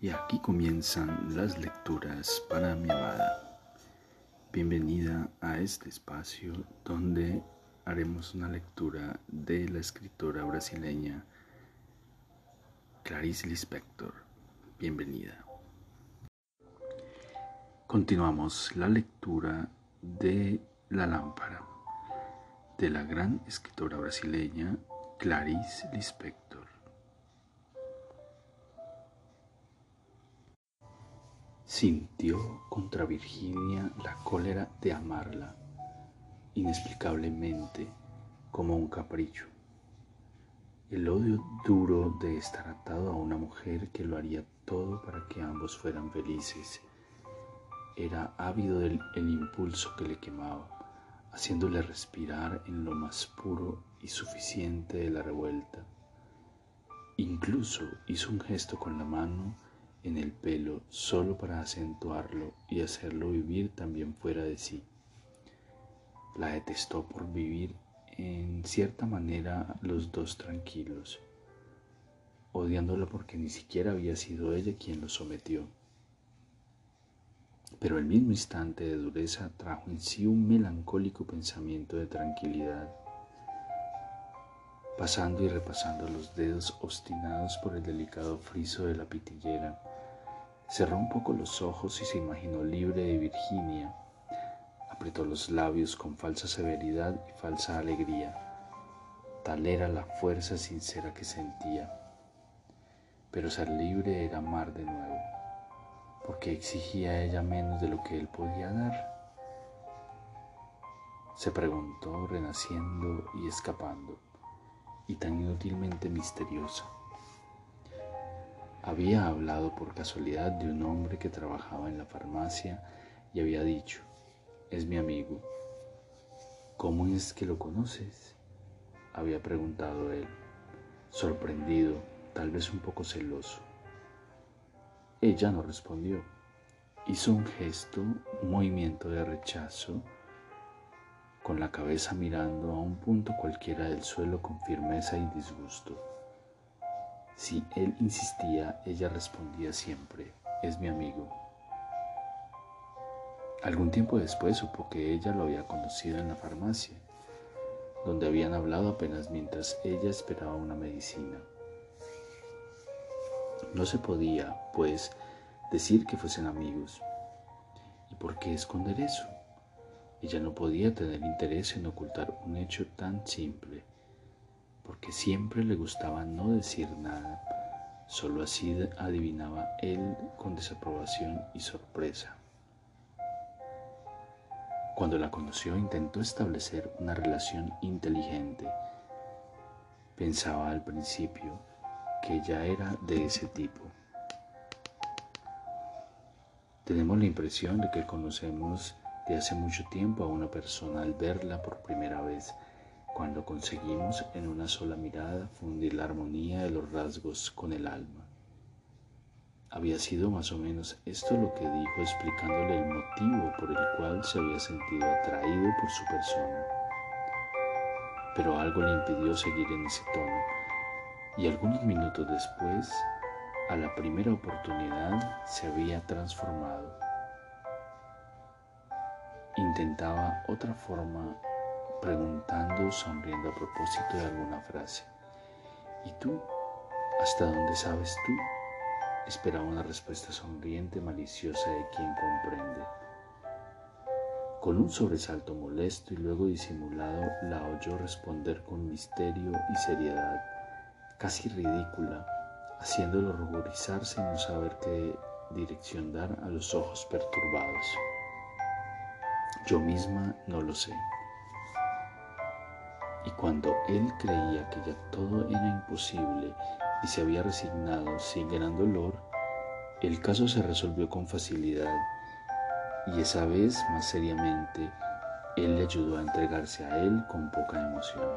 Y aquí comienzan las lecturas para mi amada. Bienvenida a este espacio donde haremos una lectura de la escritora brasileña Clarice Lispector. Bienvenida. Continuamos la lectura de La lámpara de la gran escritora brasileña Clarice Lispector. Sintió contra Virginia la cólera de amarla, inexplicablemente, como un capricho. El odio duro de estar atado a una mujer que lo haría todo para que ambos fueran felices. Era ávido del el impulso que le quemaba, haciéndole respirar en lo más puro y suficiente de la revuelta. Incluso hizo un gesto con la mano en el pelo solo para acentuarlo y hacerlo vivir también fuera de sí. La detestó por vivir en cierta manera los dos tranquilos, odiándola porque ni siquiera había sido ella quien lo sometió. Pero el mismo instante de dureza trajo en sí un melancólico pensamiento de tranquilidad. Pasando y repasando los dedos obstinados por el delicado friso de la pitillera, Cerró un poco los ojos y se imaginó libre de Virginia. Apretó los labios con falsa severidad y falsa alegría. Tal era la fuerza sincera que sentía. Pero ser libre era amar de nuevo, porque exigía a ella menos de lo que él podía dar. Se preguntó, renaciendo y escapando, y tan inútilmente misteriosa. Había hablado por casualidad de un hombre que trabajaba en la farmacia y había dicho, es mi amigo. ¿Cómo es que lo conoces? había preguntado él, sorprendido, tal vez un poco celoso. Ella no respondió. Hizo un gesto, un movimiento de rechazo, con la cabeza mirando a un punto cualquiera del suelo con firmeza y disgusto. Si él insistía, ella respondía siempre, es mi amigo. Algún tiempo después supo que ella lo había conocido en la farmacia, donde habían hablado apenas mientras ella esperaba una medicina. No se podía, pues, decir que fuesen amigos. ¿Y por qué esconder eso? Ella no podía tener interés en ocultar un hecho tan simple porque siempre le gustaba no decir nada, solo así adivinaba él con desaprobación y sorpresa. Cuando la conoció intentó establecer una relación inteligente. Pensaba al principio que ella era de ese tipo. Tenemos la impresión de que conocemos de hace mucho tiempo a una persona al verla por primera vez cuando conseguimos en una sola mirada fundir la armonía de los rasgos con el alma. Había sido más o menos esto lo que dijo explicándole el motivo por el cual se había sentido atraído por su persona. Pero algo le impidió seguir en ese tono y algunos minutos después, a la primera oportunidad, se había transformado. Intentaba otra forma preguntando, sonriendo a propósito de alguna frase. ¿Y tú? ¿Hasta dónde sabes tú? Esperaba una respuesta sonriente, maliciosa de quien comprende. Con un sobresalto molesto y luego disimulado, la oyó responder con misterio y seriedad, casi ridícula, haciéndolo ruborizarse y no saber qué dirección dar a los ojos perturbados. Yo misma no lo sé y cuando él creía que ya todo era imposible y se había resignado sin gran dolor, el caso se resolvió con facilidad y esa vez más seriamente él le ayudó a entregarse a él con poca emoción.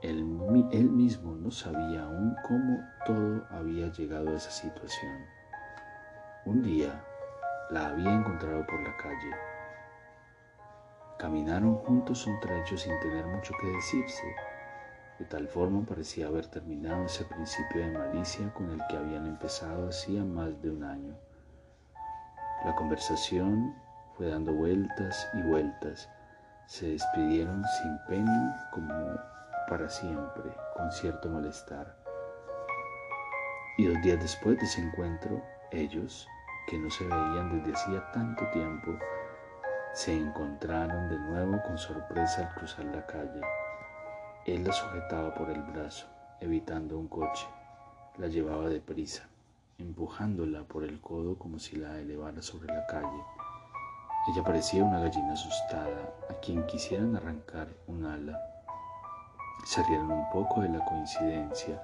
Él, él mismo no sabía aún cómo todo había llegado a esa situación. Un día la había encontrado por la calle Caminaron juntos un trecho sin tener mucho que decirse. De tal forma parecía haber terminado ese principio de malicia con el que habían empezado hacía más de un año. La conversación fue dando vueltas y vueltas. Se despidieron sin pena como para siempre, con cierto malestar. Y dos días después de ese encuentro, ellos, que no se veían desde hacía tanto tiempo, se encontraron de nuevo con sorpresa al cruzar la calle. Él la sujetaba por el brazo, evitando un coche. La llevaba deprisa, empujándola por el codo como si la elevara sobre la calle. Ella parecía una gallina asustada a quien quisieran arrancar un ala. Se rieron un poco de la coincidencia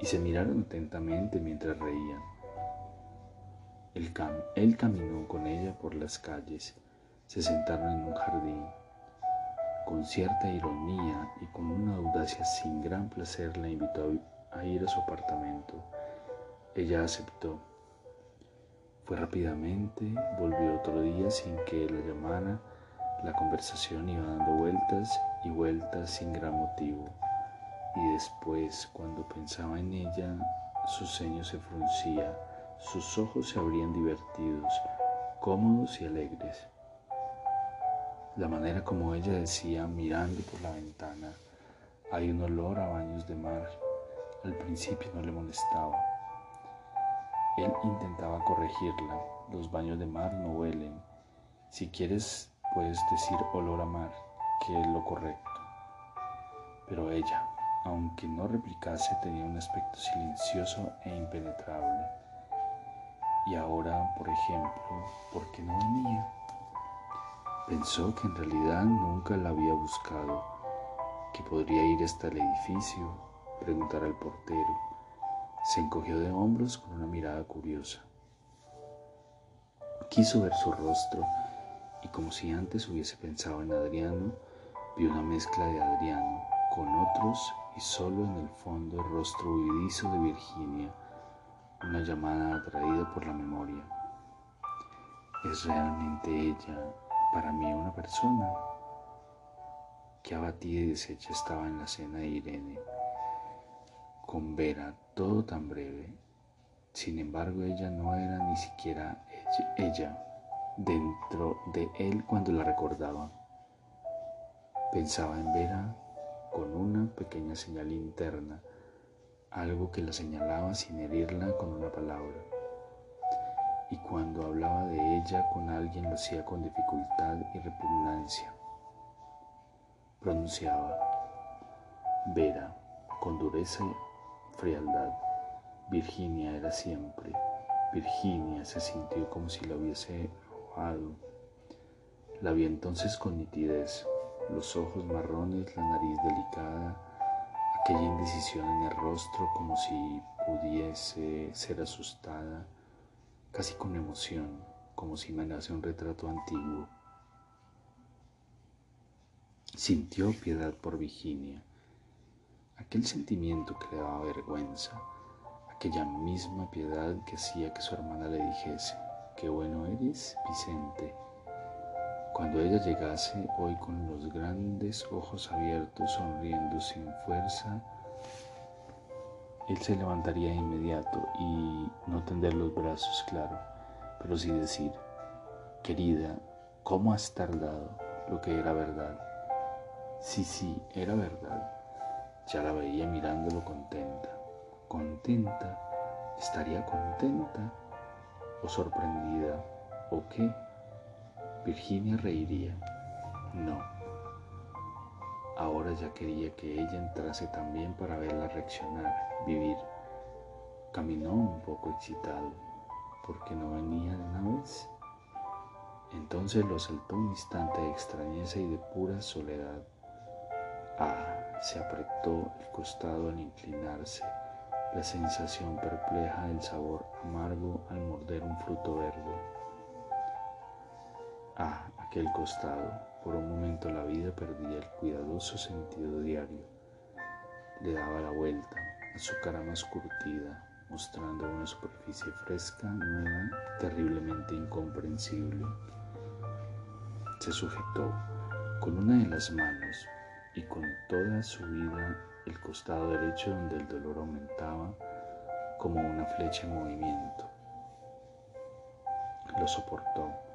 y se miraron atentamente mientras reían. él caminó con ella por las calles, se sentaron en un jardín con cierta ironía y con una audacia sin gran placer la invitó a ir a su apartamento. Ella aceptó. Fue rápidamente, volvió otro día sin que la llamara. La conversación iba dando vueltas y vueltas sin gran motivo. Y después, cuando pensaba en ella, su ceño se fruncía, sus ojos se abrían divertidos, cómodos y alegres. La manera como ella decía, mirando por la ventana, hay un olor a baños de mar. Al principio no le molestaba. Él intentaba corregirla. Los baños de mar no huelen. Si quieres, puedes decir olor a mar, que es lo correcto. Pero ella, aunque no replicase, tenía un aspecto silencioso e impenetrable. Y ahora, por ejemplo, ¿por qué no venía? Pensó que en realidad nunca la había buscado, que podría ir hasta el edificio, preguntar al portero. Se encogió de hombros con una mirada curiosa. Quiso ver su rostro y como si antes hubiese pensado en Adriano, vio una mezcla de Adriano con otros y solo en el fondo el rostro huidizo de Virginia, una llamada atraída por la memoria. Es realmente ella para mí una persona que abatida y deshecha estaba en la cena de Irene, con Vera todo tan breve. Sin embargo, ella no era ni siquiera ella, dentro de él cuando la recordaba. Pensaba en Vera con una pequeña señal interna, algo que la señalaba sin herirla con una palabra y cuando hablaba de ella con alguien lo hacía con dificultad y repugnancia. Pronunciaba Vera con dureza y frialdad. Virginia era siempre. Virginia se sintió como si la hubiese robado. La vi entonces con nitidez, los ojos marrones, la nariz delicada, aquella indecisión en el rostro como si pudiese ser asustada casi con emoción, como si mandase un retrato antiguo. Sintió piedad por Virginia, aquel sentimiento que le daba vergüenza, aquella misma piedad que hacía que su hermana le dijese, qué bueno eres, Vicente. Cuando ella llegase hoy con los grandes ojos abiertos, sonriendo sin fuerza, él se levantaría de inmediato y no tender los brazos, claro, pero sí decir, querida, ¿cómo has tardado lo que era verdad? Sí, sí, era verdad. Ya la veía mirándolo contenta. ¿Contenta? ¿Estaría contenta? ¿O sorprendida? ¿O qué? Virginia reiría. No. Ahora ya quería que ella entrase también para verla reaccionar vivir. Caminó un poco excitado porque no venía de una. Entonces lo saltó un instante de extrañeza y de pura soledad. Ah, se apretó el costado al inclinarse, la sensación perpleja del sabor amargo al morder un fruto verde. Ah, aquel costado, por un momento la vida perdía el cuidadoso sentido diario. Le daba la vuelta, su cara más curtida, mostrando una superficie fresca, nueva, terriblemente incomprensible. Se sujetó con una de las manos y con toda su vida el costado derecho donde el dolor aumentaba como una flecha en movimiento. Lo soportó.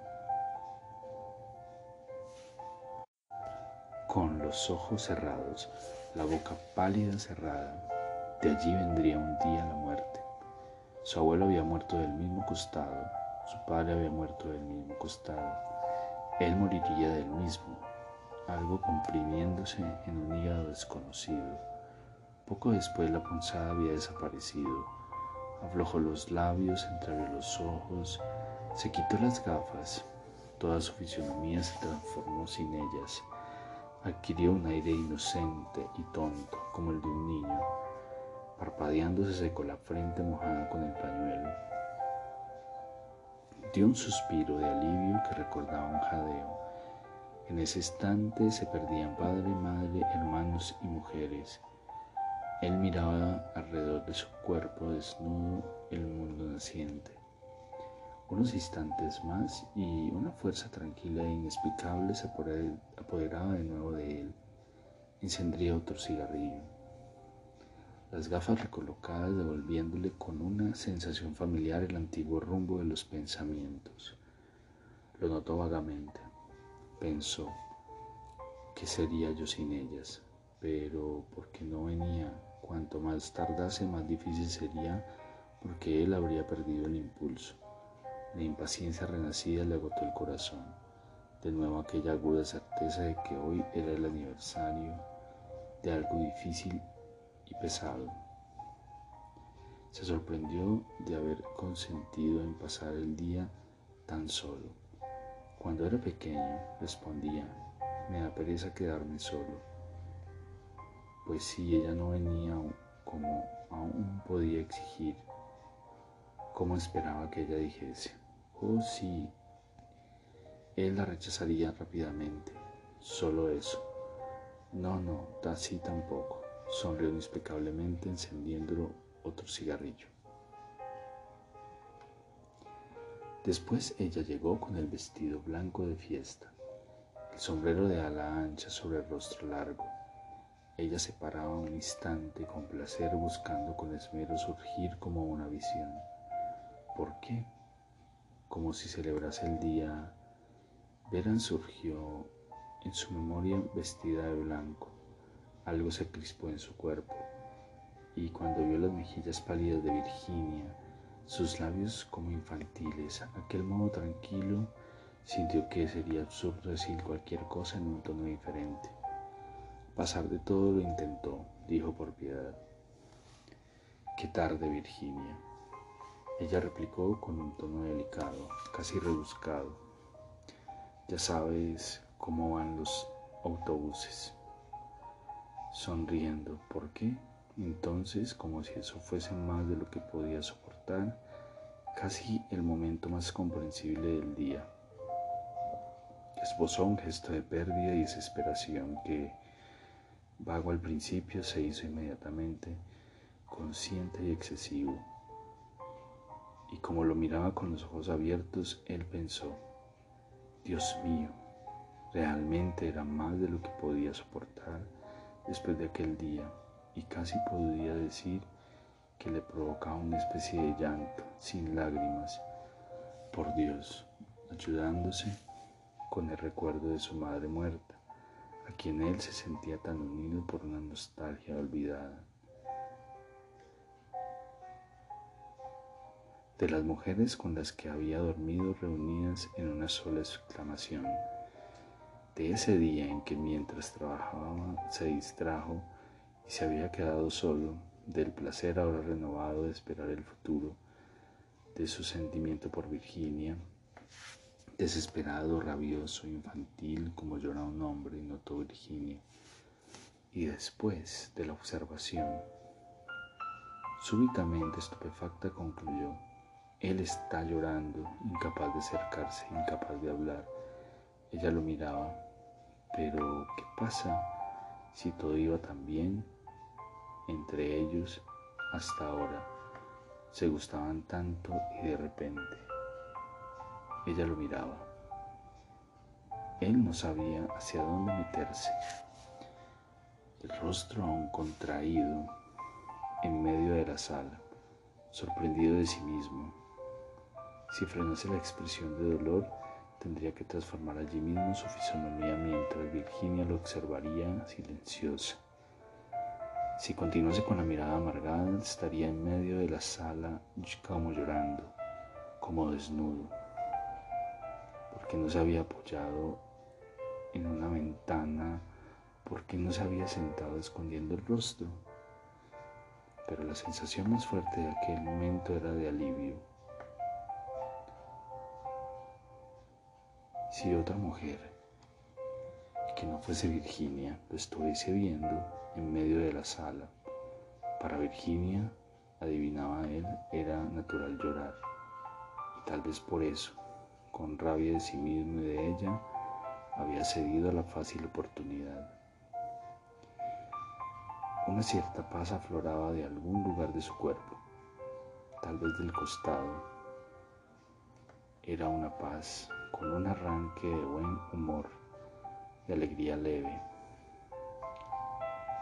Con los ojos cerrados, la boca pálida cerrada, de allí vendría un día la muerte. Su abuelo había muerto del mismo costado, su padre había muerto del mismo costado. Él moriría del mismo, algo comprimiéndose en un hígado desconocido. Poco después la punzada había desaparecido. Aflojó los labios, entreabrió los ojos, se quitó las gafas. Toda su fisionomía se transformó sin ellas. Adquirió un aire inocente y tonto, como el de un niño. Parpadeando se secó la frente mojada con el pañuelo. Dio un suspiro de alivio que recordaba un jadeo. En ese instante se perdían padre, madre, hermanos y mujeres. Él miraba alrededor de su cuerpo desnudo el mundo naciente. Unos instantes más y una fuerza tranquila e inexplicable se apoderaba de nuevo de él. Encendría otro cigarrillo las gafas recolocadas devolviéndole con una sensación familiar el antiguo rumbo de los pensamientos. Lo notó vagamente. Pensó, ¿qué sería yo sin ellas? Pero porque no venía, cuanto más tardase, más difícil sería, porque él habría perdido el impulso. La impaciencia renacida le agotó el corazón. De nuevo aquella aguda certeza de que hoy era el aniversario de algo difícil y pesado. Se sorprendió de haber consentido en pasar el día tan solo. Cuando era pequeño, respondía, me da pereza quedarme solo. Pues si ella no venía como aún podía exigir, ¿cómo esperaba que ella dijese? Oh sí, él la rechazaría rápidamente, solo eso. No, no, así tampoco sonrió inexplicablemente encendiendo otro cigarrillo. Después ella llegó con el vestido blanco de fiesta, el sombrero de ala ancha sobre el rostro largo. Ella se paraba un instante con placer buscando con esmero surgir como una visión. ¿Por qué? Como si celebrase el día. Veran surgió en su memoria vestida de blanco, algo se crispó en su cuerpo, y cuando vio las mejillas pálidas de Virginia, sus labios como infantiles, aquel modo tranquilo, sintió que sería absurdo decir cualquier cosa en un tono diferente. Pasar de todo lo intentó, dijo por piedad. Qué tarde, Virginia. Ella replicó con un tono delicado, casi rebuscado. Ya sabes cómo van los autobuses sonriendo. ¿Por qué? Entonces, como si eso fuese más de lo que podía soportar, casi el momento más comprensible del día. Esbozó un gesto de pérdida y desesperación que, vago al principio, se hizo inmediatamente consciente y excesivo. Y como lo miraba con los ojos abiertos, él pensó, Dios mío, realmente era más de lo que podía soportar después de aquel día y casi podría decir que le provocaba una especie de llanto sin lágrimas, por Dios, ayudándose con el recuerdo de su madre muerta, a quien él se sentía tan unido por una nostalgia olvidada. De las mujeres con las que había dormido reunidas en una sola exclamación, de ese día en que mientras trabajaba se distrajo y se había quedado solo, del placer ahora renovado de esperar el futuro, de su sentimiento por Virginia, desesperado, rabioso, infantil, como llora un hombre, notó Virginia, y después de la observación, súbitamente estupefacta concluyó, él está llorando, incapaz de acercarse, incapaz de hablar. Ella lo miraba, pero, ¿qué pasa si todo iba tan bien entre ellos hasta ahora? Se gustaban tanto y de repente ella lo miraba. Él no sabía hacia dónde meterse. el rostro aún contraído en medio de la sala, sorprendido de sí mismo. Si frenase la expresión de dolor, tendría que transformar allí mismo su fisonomía mientras Virginia lo observaría silenciosa. Si continuase con la mirada amargada, estaría en medio de la sala como llorando, como desnudo, porque no se había apoyado en una ventana, porque no se había sentado escondiendo el rostro. Pero la sensación más fuerte de aquel momento era de alivio. Si otra mujer, que no fuese Virginia, lo estuviese viendo, en medio de la sala. Para Virginia, adivinaba él, era natural llorar. Y tal vez por eso, con rabia de sí mismo y de ella, había cedido a la fácil oportunidad. Una cierta paz afloraba de algún lugar de su cuerpo, tal vez del costado. Era una paz con un arranque de buen humor, de alegría leve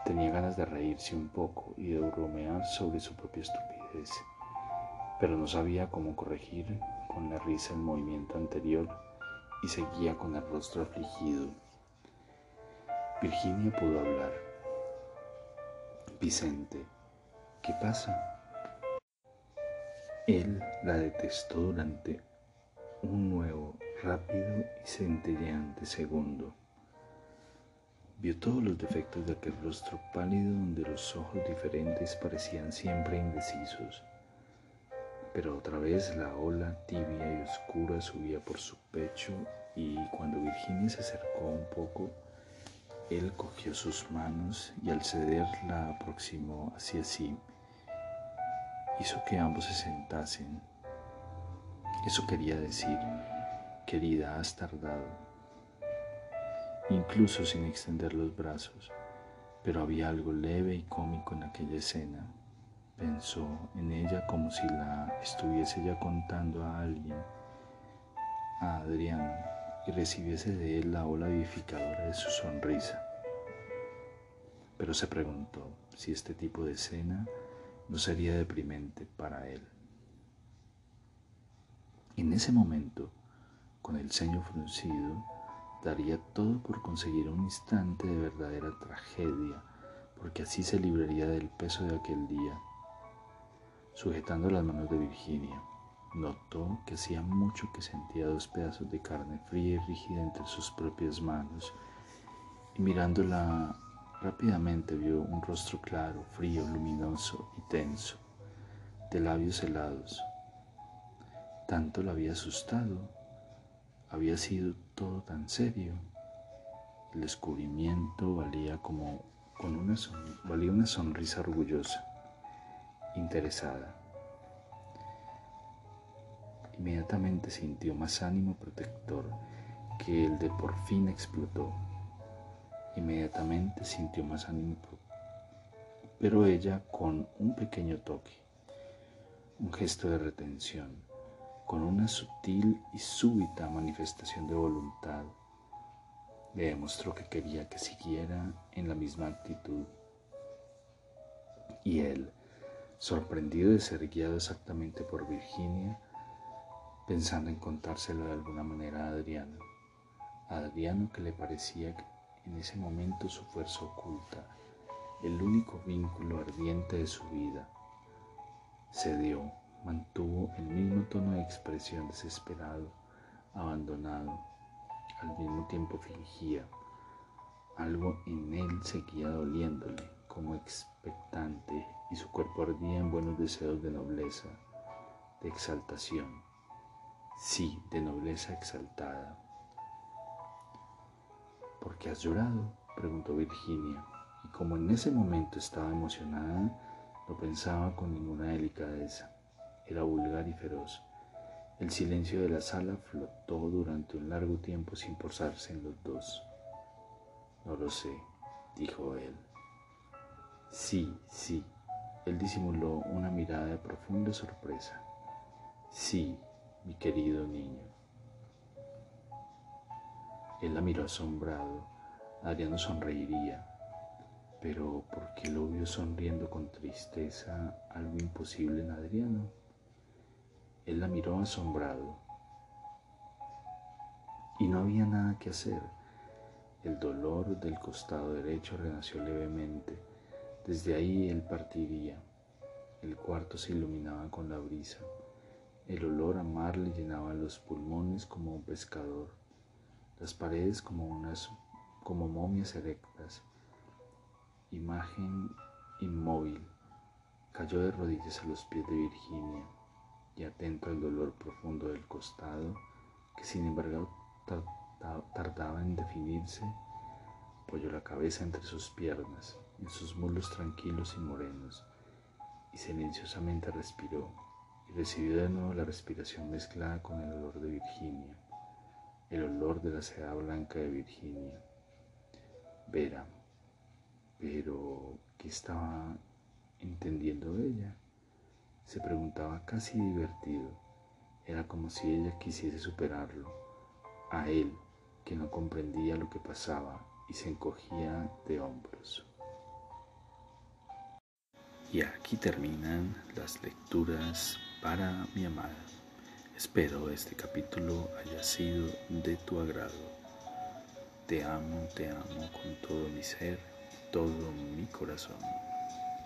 Tenía ganas de reírse un poco y de bromear sobre su propia estupidez, pero no sabía cómo corregir con la risa el movimiento anterior y seguía con el rostro afligido. Virginia pudo hablar. Vicente, ¿qué pasa? Él la detestó durante un nuevo, rápido y centelleante segundo. Vio todos los defectos de aquel rostro pálido donde los ojos diferentes parecían siempre indecisos. Pero otra vez la ola tibia y oscura subía por su pecho y cuando Virginia se acercó un poco, él cogió sus manos y al ceder la aproximó hacia sí. Hizo que ambos se sentasen. Eso quería decir, querida, has tardado incluso sin extender los brazos, pero había algo leve y cómico en aquella escena. Pensó en ella como si la estuviese ya contando a alguien, a Adrián, y recibiese de él la ola vivificadora de su sonrisa. Pero se preguntó si este tipo de escena no sería deprimente para él. En ese momento, con el ceño fruncido, daría todo por conseguir un instante de verdadera tragedia, porque así se libraría del peso de aquel día. Sujetando las manos de Virginia, notó que hacía mucho que sentía dos pedazos de carne fría y rígida entre sus propias manos, y mirándola rápidamente vio un rostro claro, frío, luminoso y tenso, de labios helados. Tanto la había asustado había sido todo tan serio. El descubrimiento valía como con una, valía una sonrisa orgullosa, interesada. Inmediatamente sintió más ánimo protector que el de por fin explotó. Inmediatamente sintió más ánimo, pero ella con un pequeño toque, un gesto de retención, con una sutil y súbita manifestación de voluntad, le demostró que quería que siguiera en la misma actitud. Y él, sorprendido de ser guiado exactamente por Virginia, pensando en contárselo de alguna manera a Adriano, a Adriano que le parecía en ese momento su fuerza oculta, el único vínculo ardiente de su vida, cedió mantuvo el mismo tono de expresión desesperado, abandonado. Al mismo tiempo fingía. Algo en él seguía doliéndole como expectante y su cuerpo ardía en buenos deseos de nobleza, de exaltación. Sí, de nobleza exaltada. ¿Por qué has llorado? preguntó Virginia, y como en ese momento estaba emocionada, no pensaba con ninguna delicadeza era vulgar y feroz. El silencio de la sala flotó durante un largo tiempo sin posarse en los dos. No lo sé, dijo él. Sí, sí. Él disimuló una mirada de profunda sorpresa. Sí, mi querido niño. Él la miró asombrado. Adriano sonreiría. Pero ¿por qué lo vio sonriendo con tristeza algo imposible en Adriano? Él la miró asombrado y no había nada que hacer. El dolor del costado derecho renació levemente. Desde ahí él partiría. El cuarto se iluminaba con la brisa. El olor a mar le llenaba los pulmones como un pescador. Las paredes como unas como momias erectas. Imagen inmóvil. Cayó de rodillas a los pies de Virginia y atento al dolor profundo del costado, que sin embargo tardaba en definirse, apoyó la cabeza entre sus piernas, en sus muslos tranquilos y morenos, y silenciosamente respiró, y recibió de nuevo la respiración mezclada con el olor de Virginia, el olor de la seda blanca de Virginia. Vera, pero ¿qué estaba entendiendo ella? Se preguntaba casi divertido. Era como si ella quisiese superarlo, a él, que no comprendía lo que pasaba y se encogía de hombros. Y aquí terminan las lecturas para mi amada. Espero este capítulo haya sido de tu agrado. Te amo, te amo con todo mi ser, todo mi corazón.